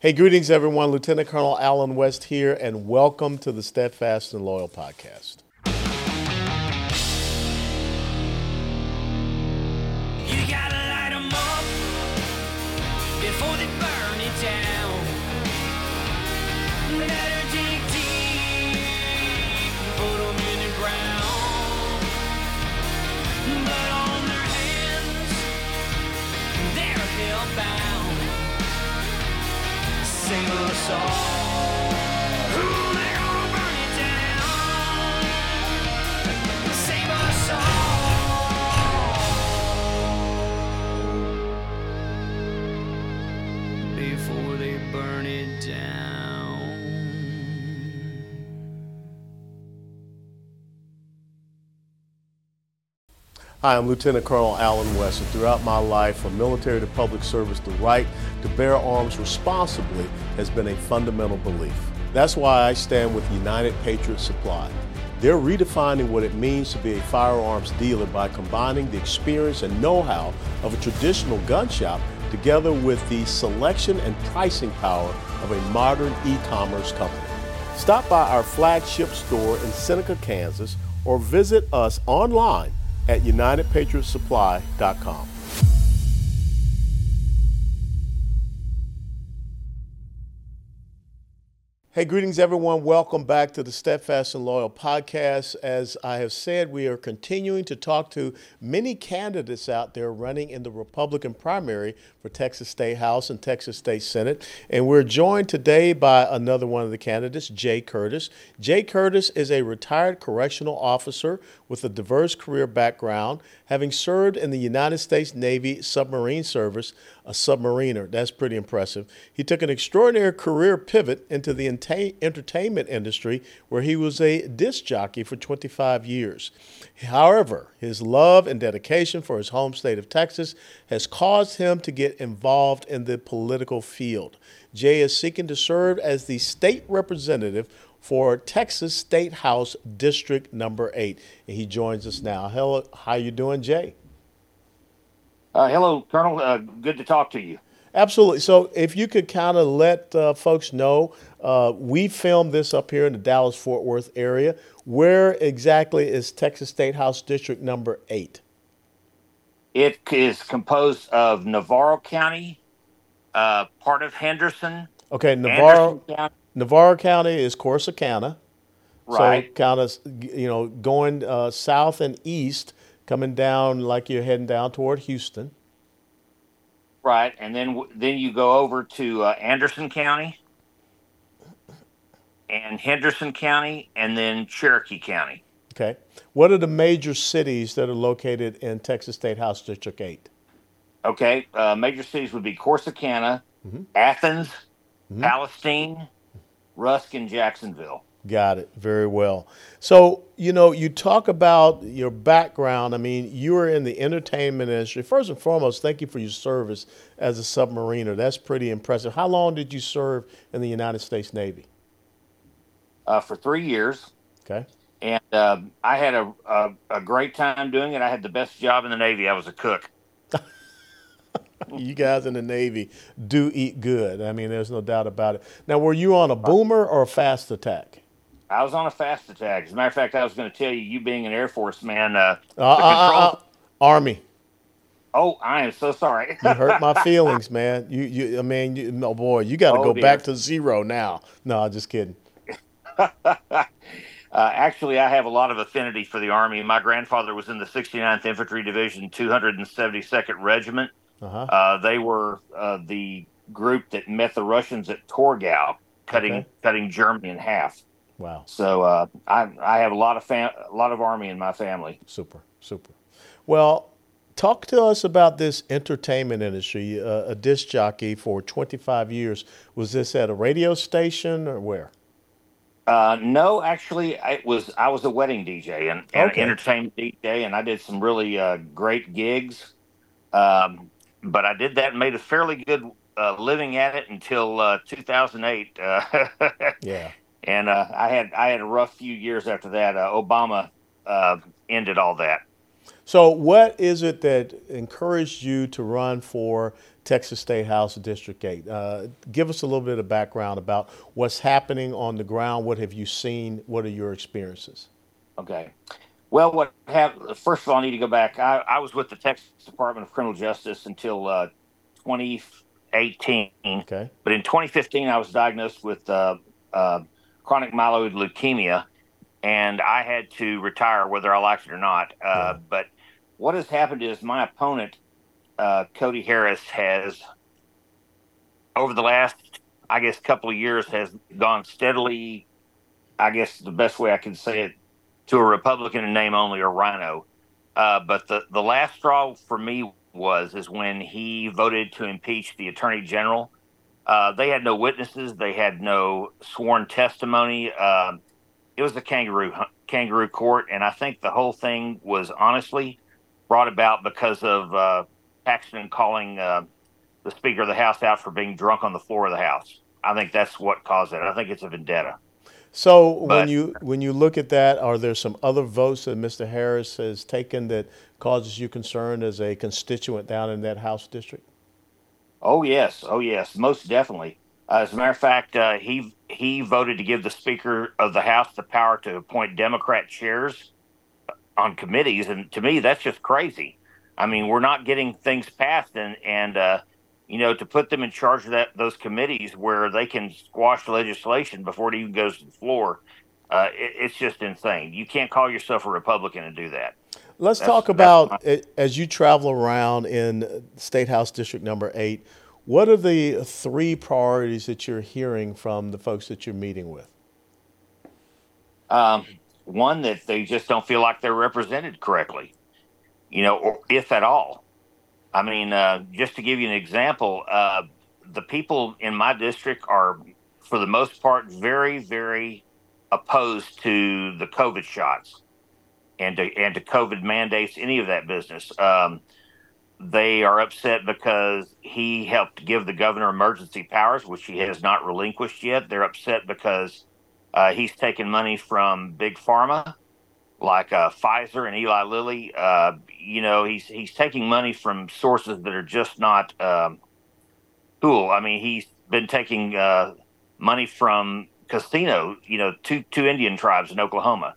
Hey, greetings, everyone. Lieutenant Colonel Allen West here, and welcome to the Steadfast and Loyal podcast. Hi, I'm Lieutenant Colonel Allen West, and throughout my life, from military to public service, the right to bear arms responsibly has been a fundamental belief. That's why I stand with United Patriot Supply. They're redefining what it means to be a firearms dealer by combining the experience and know how of a traditional gun shop together with the selection and pricing power of a modern e commerce company. Stop by our flagship store in Seneca, Kansas, or visit us online at UnitedPatriotSupply.com. Hey, greetings, everyone. Welcome back to the Steadfast and Loyal podcast. As I have said, we are continuing to talk to many candidates out there running in the Republican primary for Texas State House and Texas State Senate. And we're joined today by another one of the candidates, Jaye Curtis. Jaye Curtis is a retired correctional officer with a diverse career background, having served in the United States Navy submarine service a submariner. That's pretty impressive. He took an extraordinary career pivot into the entertainment industry where he was a disc jockey for 25 years. However, his love and dedication for his home state of Texas has caused him to get involved in the political field. Jaye is seeking to serve as the state representative for Texas State House District Number 8. And he joins us now. Hello, how you doing, Jaye? Uh, hello, Colonel. Uh, good to talk to you. Absolutely. So, if you could kind of let uh, folks know, uh, we filmed this up here in the Dallas Fort Worth area. Where exactly is Texas State House District number eight? It is composed of Navarro County, uh, part of Henderson. Okay, Navarro. County. Navarro County is Corsicana. Right. So, kind of, you know, going uh, south and east coming down like you're heading down toward Houston. Right, and then then you go over to uh, Anderson County and Henderson County, and then Cherokee County. Okay, what are the major cities that are located in Texas State House District Eight? Okay, uh, major cities would be Corsicana, mm-hmm. Athens, mm-hmm. Palestine, Rusk, and Jacksonville. Got it. Very well. So, you know, you talk about your background. I mean, you were in the entertainment industry. First and foremost, thank you for your service as a submariner. That's pretty impressive. How long did you serve in the United States Navy? Uh, for three years. Okay. And uh, I had a, a, a great time doing it. I had the best job in the Navy. I was a cook. you guys in the Navy do eat good. I mean, there's no doubt about it. Now, were you on a boomer or a fast attack? I was on a fast attack. As a matter of fact, I was going to tell you, you being an Air Force man, uh, uh, uh, uh, uh Army. Oh, I am so sorry. you hurt my feelings, man. You, you, I mean, you, oh boy, you got to oh, go dear. back to zero now. No, I'm just kidding. uh, actually, I have a lot of affinity for the Army. My grandfather was in the 69th Infantry Division, 272nd Regiment. Uh-huh. Uh, they were uh, the group that met the Russians at Torgau, cutting okay. cutting Germany in half. Wow. So uh, I I have a lot of fam- a lot of army in my family. Super, super. Well, talk to us about this entertainment industry. Uh, a disc jockey for 25 years. Was this at a radio station or where? Uh, no, actually, it was I was a wedding DJ and, and okay. entertainment DJ, and I did some really uh, great gigs. Um, but I did that and made a fairly good uh, living at it until uh, 2008. Uh, yeah and uh, I had I had a rough few years after that. Uh, Obama uh, ended all that. So, what is it that encouraged you to run for Texas State House District 8? Uh, give us a little bit of background about what's happening on the ground. What have you seen? What are your experiences? Okay. Well, what have first of all, I need to go back. I, I was with the Texas Department of Criminal Justice until uh, 2018. Okay. But in 2015, I was diagnosed with uh, uh, chronic myeloid leukemia, and I had to retire whether I liked it or not. Uh, yeah. But what has happened is my opponent, uh, Cody Harris, has over the last, I guess, couple of years has gone steadily. I guess the best way I can say it to a Republican in name only or RINO. Uh, but the the last straw for me was is when he voted to impeach the attorney general. Uh, they had no witnesses. They had no sworn testimony. Uh, it was a kangaroo kangaroo court, and I think the whole thing was honestly brought about because of uh, Paxton calling uh, the Speaker of the House out for being drunk on the floor of the House. I think that's what caused it. I think it's a vendetta. So but, when you when you look at that, are there some other votes that Mr. Harris has taken that causes you concern as a constituent down in that House district? Oh yes, oh yes, most definitely. Uh, as a matter of fact, uh, he he voted to give the Speaker of the House the power to appoint Democrat chairs on committees, and to me, that's just crazy. I mean, we're not getting things passed, and and uh, you know, to put them in charge of that those committees where they can squash legislation before it even goes to the floor, uh, it, it's just insane. You can't call yourself a Republican and do that. Let's that's, talk about my- as you travel around in State House District Number Eight. What are the three priorities that you're hearing from the folks that you're meeting with? Um, one that they just don't feel like they're represented correctly, you know, or if at all. I mean, uh, just to give you an example, uh, the people in my district are, for the most part, very, very opposed to the COVID shots and to, and to COVID mandates, any of that business. Um, they are upset because he helped give the governor emergency powers, which he has not relinquished yet. They're upset because uh, he's taken money from big pharma, like uh, Pfizer and Eli Lilly. Uh, you know, he's he's taking money from sources that are just not um, cool. I mean, he's been taking uh, money from casino. You know, two two Indian tribes in Oklahoma,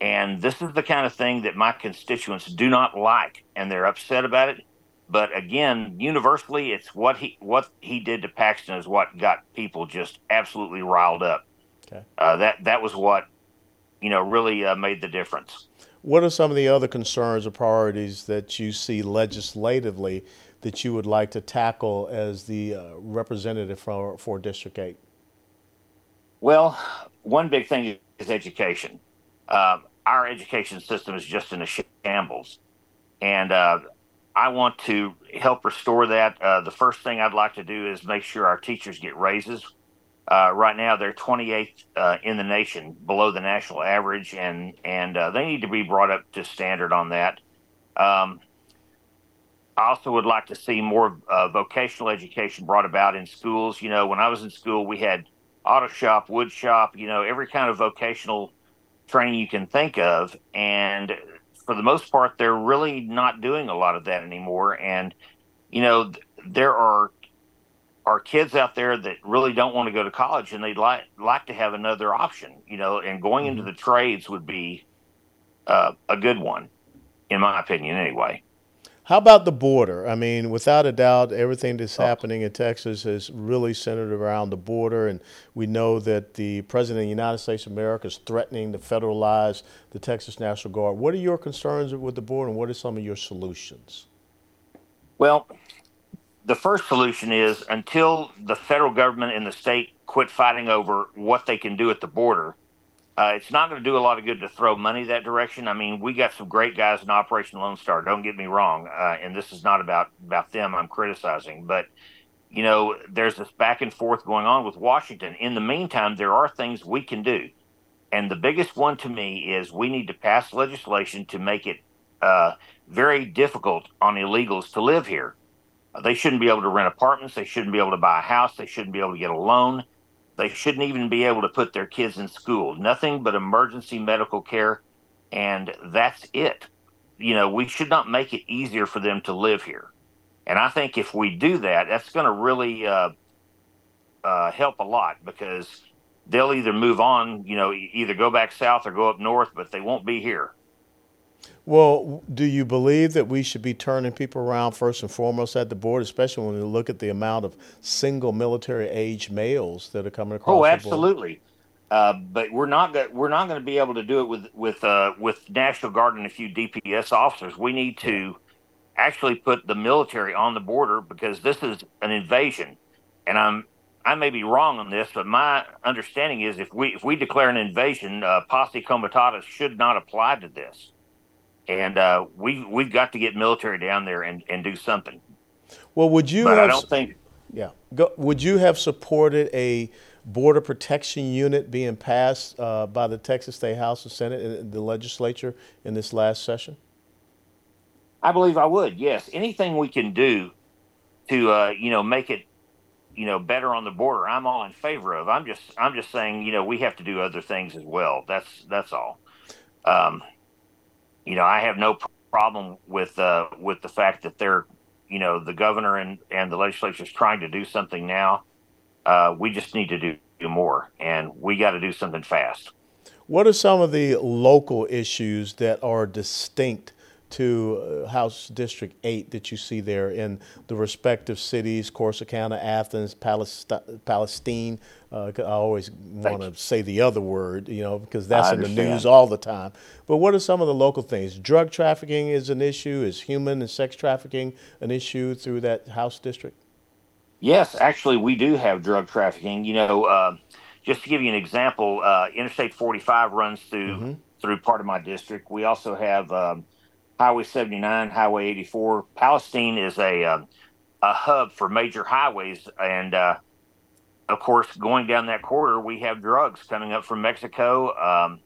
and this is the kind of thing that my constituents do not like, and they're upset about it. But again, universally, it's what he what he did to Paxton is what got people just absolutely riled up. Okay. Uh, that that was what you know really uh, made the difference. What are some of the other concerns or priorities that you see legislatively that you would like to tackle as the uh, representative for, for District 8? Well, one big thing is education. Uh, our education system is just in a shambles. And uh, I want to help restore that. Uh, the first thing I'd like to do is make sure our teachers get raises. Uh, right now, they're 28th uh, in the nation, below the national average, and and uh, they need to be brought up to standard on that. Um, I also would like to see more uh, vocational education brought about in schools. You know, when I was in school, we had auto shop, wood shop, you know, every kind of vocational training you can think of, and for the most part, they're really not doing a lot of that anymore. And you know, there are are kids out there that really don't want to go to college and they'd like like to have another option, you know, and going mm-hmm. into the trades would be uh, a good one, in my opinion, anyway. How about the border? I mean, without a doubt, everything that's oh. happening in Texas is really centered around the border, and we know that the President of the United States of America is threatening to federalize the Texas National Guard. What are your concerns with the border, and what are some of your solutions? Well, the first solution is until the federal government and the state quit fighting over what they can do at the border, uh, it's not going to do a lot of good to throw money that direction. I mean, we got some great guys in Operation Lone Star. Don't get me wrong, uh, and this is not about about them. I'm criticizing, but you know, there's this back and forth going on with Washington. In the meantime, there are things we can do, and the biggest one to me is we need to pass legislation to make it uh, very difficult on illegals to live here. They shouldn't be able to rent apartments. They shouldn't be able to buy a house. They shouldn't be able to get a loan. They shouldn't even be able to put their kids in school. Nothing but emergency medical care, and that's it. you know, we should not make it easier for them to live here. And I think if we do that, that's going to really uh, uh, help a lot because they'll either move on, you know, either go back south or go up north, but they won't be here. Well, do you believe that we should be turning people around first and foremost at the border, especially when we look at the amount of single military age males that are coming across? Oh, absolutely. Uh, but we're not go- we're not going to be able to do it with with uh, with National Guard and a few DPS officers. We need to actually put the military on the border because this is an invasion, and I'm I may be wrong on this, but my understanding is if we if we declare an invasion, uh, posse comitatus should not apply to this, and uh, we we've got to get military down there and, and do something. Well, would you? But I don't think. Yeah. Go, would you have supported a border protection unit being passed uh, by the Texas State House and Senate and the legislature in this last session? I believe I would. Yes, anything we can do to uh, you know make it you know better on the border, I'm all in favor of. I'm just I'm just saying you know we have to do other things as well. That's that's all. Um, you know, I have no problem with uh, with the fact that they're you know the governor and and the legislature is trying to do something now uh, we just need to do, do more, and we got to do something fast. What are some of the local issues that are distinct to uh, House District 8 that you see there in the respective cities, Corsicana, Athens, Palestine? Palestine. Uh, I always want to say the other word, you know, because that's in the news all the time. But what are some of the local things? Drug trafficking is an issue. Is human and sex trafficking an issue through that House district? Yes, actually, we do have drug trafficking. You know, uh, just to give you an example, uh, Interstate 45 runs through mm-hmm. through part of my district. We also have um, Highway 79, Highway 84. Palestine is a um, a hub for major highways, and uh, of course, going down that corridor, we have drugs coming up from Mexico. Um,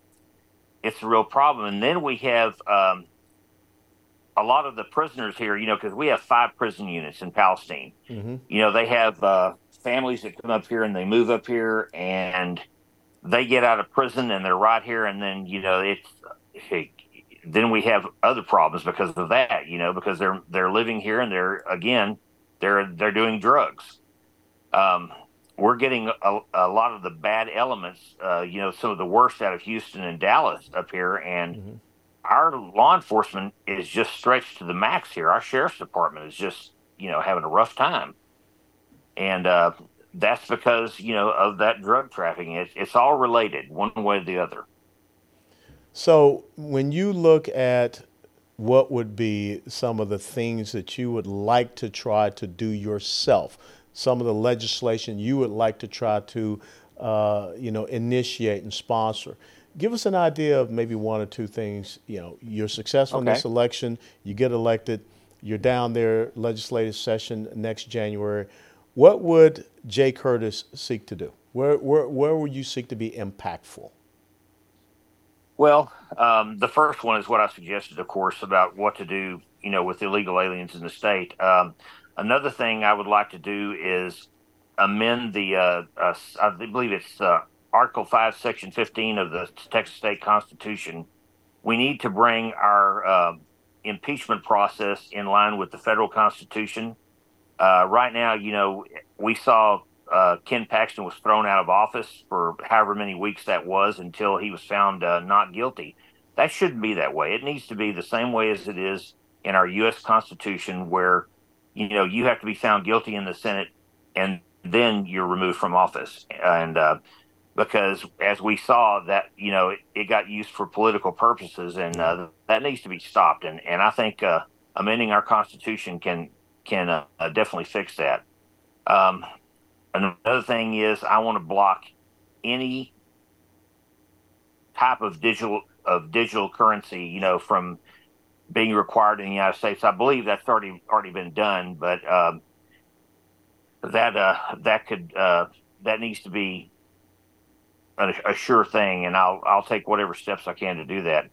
it's a real problem, and then we have um, a lot of the prisoners here, you know, because we have five prison units in Palestine. Mm-hmm. You know, they have uh, families that come up here and they move up here and they get out of prison and they're right here. And then, you know, it's, it, then we have other problems because of that, you know, because they're, they're living here and they're, again, they're, they're doing drugs. Um, we're getting a, a, lot of the bad elements, uh, you know, some of the worst out of Houston and Dallas up here. And, mm-hmm our law enforcement is just stretched to the max here. Our sheriff's department is just, you know, having a rough time. And uh, that's because, you know, of that drug trafficking. It's, it's all related one way or the other. So when you look at what would be some of the things that you would like to try to do yourself, some of the legislation you would like to try to, uh, you know, initiate and sponsor, give us an idea of maybe one or two things. You know, you're successful okay. in this election, you get elected, you're down there legislative session next January. What would Jaye Curtis seek to do? Where, where, where would you seek to be impactful? Well, um, the first one is what I suggested, of course, about what to do, you know, with illegal aliens in the state. Um, another thing I would like to do is amend the, uh, uh, I believe it's uh, Article 5, Section 15 of the Texas State Constitution, we need to bring our uh, impeachment process in line with the federal Constitution. Uh, right now, you know, we saw uh, Ken Paxton was thrown out of office for however many weeks that was until he was found uh, not guilty. That shouldn't be that way. It needs to be the same way as it is in our U.S. Constitution, where you know you have to be found guilty in the Senate and then you're removed from office. And uh, because as we saw that you know it, it got used for political purposes and uh, that needs to be stopped and and I think uh, amending our constitution can can uh, definitely fix that. Um, another thing is I want to block any type of digital of digital currency, you know, from being required in the United States. I believe that's already already been done, but um, that uh, that could uh, that needs to be a, a, sure thing, and I'll I'll take whatever steps I can to do that.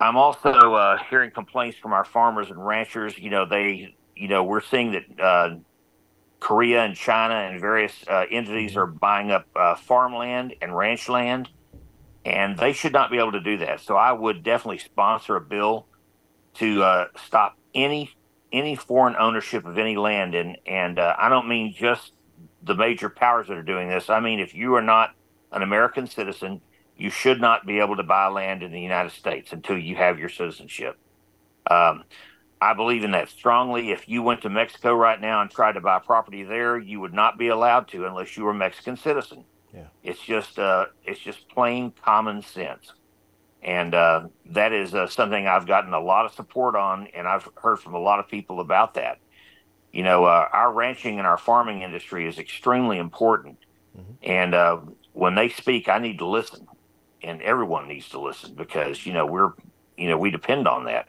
I'm also uh, hearing complaints from our farmers and ranchers. You know, they you know we're seeing that uh, Korea and China and various uh, entities are buying up uh, farmland and ranch land, and they should not be able to do that. So I would definitely sponsor a bill to uh, stop any any foreign ownership of any land, and and uh, I don't mean just the major powers that are doing this. I mean if you are not an American citizen, you should not be able to buy land in the United States until you have your citizenship. Um, I believe in that strongly. If you went to Mexico right now and tried to buy property there, you would not be allowed to unless you were a Mexican citizen. Yeah. It's just uh, it's just plain common sense, and uh, that is uh, something I've gotten a lot of support on, and I've heard from a lot of people about that. You know, uh, our ranching and our farming industry is extremely important, mm-hmm. and uh, when they speak, I need to listen, and everyone needs to listen because you know we're you know we depend on that.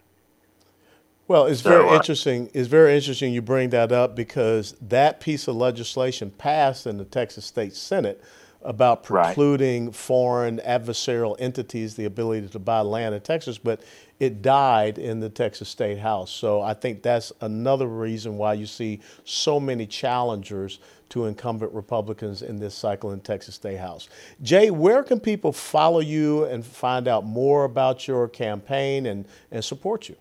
Well, it's so, very uh, interesting. It's very interesting you bring that up because that piece of legislation passed in the Texas State Senate about precluding right. foreign adversarial entities the ability to buy land in Texas, but it died in the Texas State House. So I think that's another reason why you see so many challengers to incumbent Republicans in this cycle in Texas State House. Jaye, where can people follow you and find out more about your campaign and, and support you?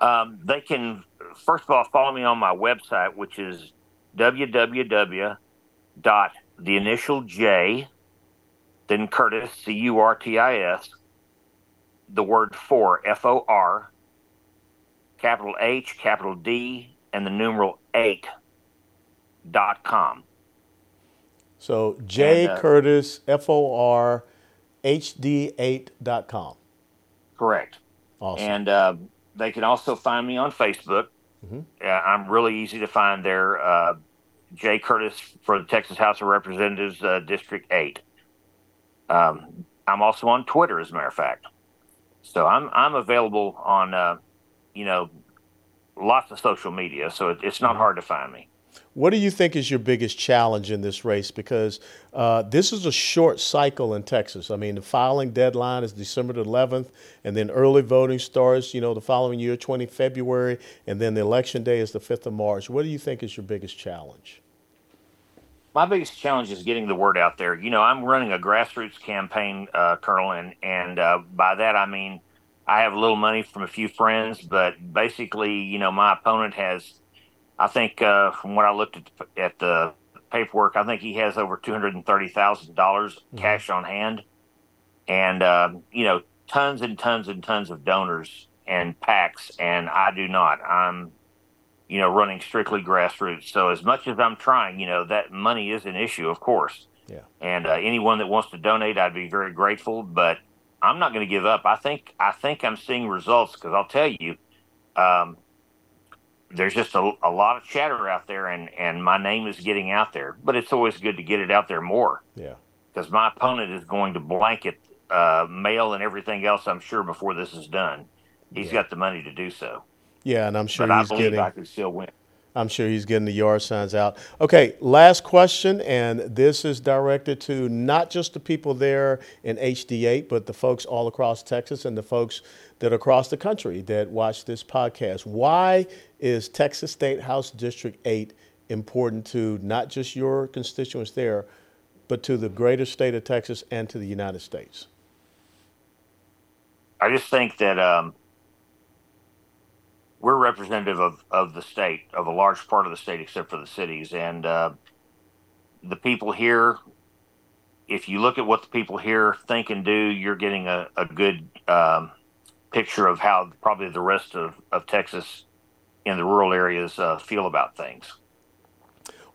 Um, they can, first of all, follow me on my website, which is www the initial J, then Curtis, C U R T I S, the word for, F O R, capital H, capital D, and the numeral 8 dot com. So J and, uh, Curtis, F O R, HD8 dot com. Correct. Awesome. And uh, they can also find me on Facebook. Mm-hmm. Uh, I'm really easy to find there. Uh, Jaye Curtis for the Texas House of Representatives, uh, District 8. Um, I'm also on Twitter, as a matter of fact. So I'm I'm available on, uh, you know, lots of social media. So it, it's not hard to find me. What do you think is your biggest challenge in this race? Because uh, this is a short cycle in Texas. I mean, the filing deadline is December the 11th, and then early voting starts, you know, the following year, 20 February, and then the election day is the 5th of March. What do you think is your biggest challenge? My biggest challenge is getting the word out there. You know, I'm running a grassroots campaign, uh, Colonel, and, and uh, by that I mean I have a little money from a few friends, but basically, you know, my opponent has I think uh, from what I looked at, at the paperwork, I think he has over two hundred and thirty thousand dollars mm-hmm. cash on hand, and uh, you know tons and tons and tons of donors and PACs, and I do not. I'm you know running strictly grassroots. So as much as I'm trying, you know that money is an issue, of course. Yeah. And uh, anyone that wants to donate, I'd be very grateful. But I'm not going to give up. I think I think I'm seeing results because I'll tell you. Um, there's just a, a lot of chatter out there, and and my name is getting out there. But it's always good to get it out there more. Yeah. Because my opponent is going to blanket uh, mail and everything else. I'm sure before this is done, he's yeah. got the money to do so. Yeah, and I'm sure but he's I getting. I could still win. I'm sure he's getting the yard signs out. Okay, last question, and this is directed to not just the people there in HD8, but the folks all across Texas and the folks that across the country that watch this podcast. Why is Texas State House District 8 important to not just your constituents there, but to the greater state of Texas and to the United States? I just think that um, we're representative of, of the state, of a large part of the state, except for the cities. And uh, the people here, if you look at what the people here think and do, you're getting a, a good um, picture of how probably the rest of, of Texas in the rural areas uh, feel about things.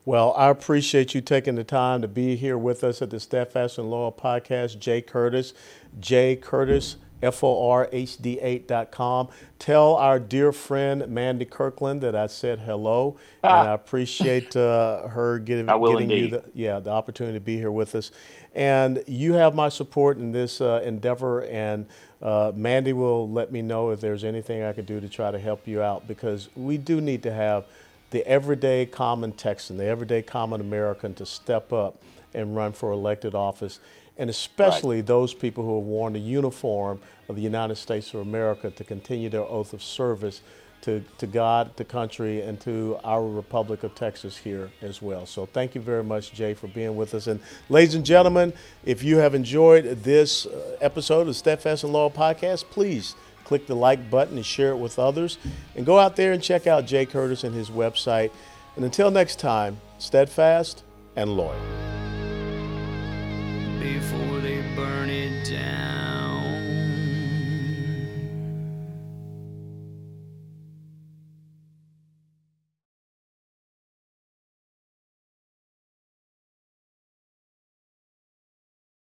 Well, I appreciate you taking the time to be here with us at the Steadfast and Loyal podcast. Jaye Curtis, Jaye Curtis, forhd8.com. Tell our dear friend Mandy Kirkland that I said hello, ah. and I appreciate uh, her getting, getting you the, yeah, the opportunity to be here with us. And you have my support in this uh, endeavor, and uh, Mandy will let me know if there's anything I could do to try to help you out because we do need to have the everyday common Texan, the everyday common American to step up and run for elected office, and especially right. those people who have worn the uniform of the United States of America to continue their oath of service to, to God, to country, and to our Republic of Texas here as well. So thank you very much, Jaye, for being with us. And ladies and gentlemen, if you have enjoyed this uh, episode of Steadfast and Loyal Podcast, please click the like button and share it with others. And go out there and check out Jaye Curtis and his website. And until next time, steadfast and loyal before they burn it down.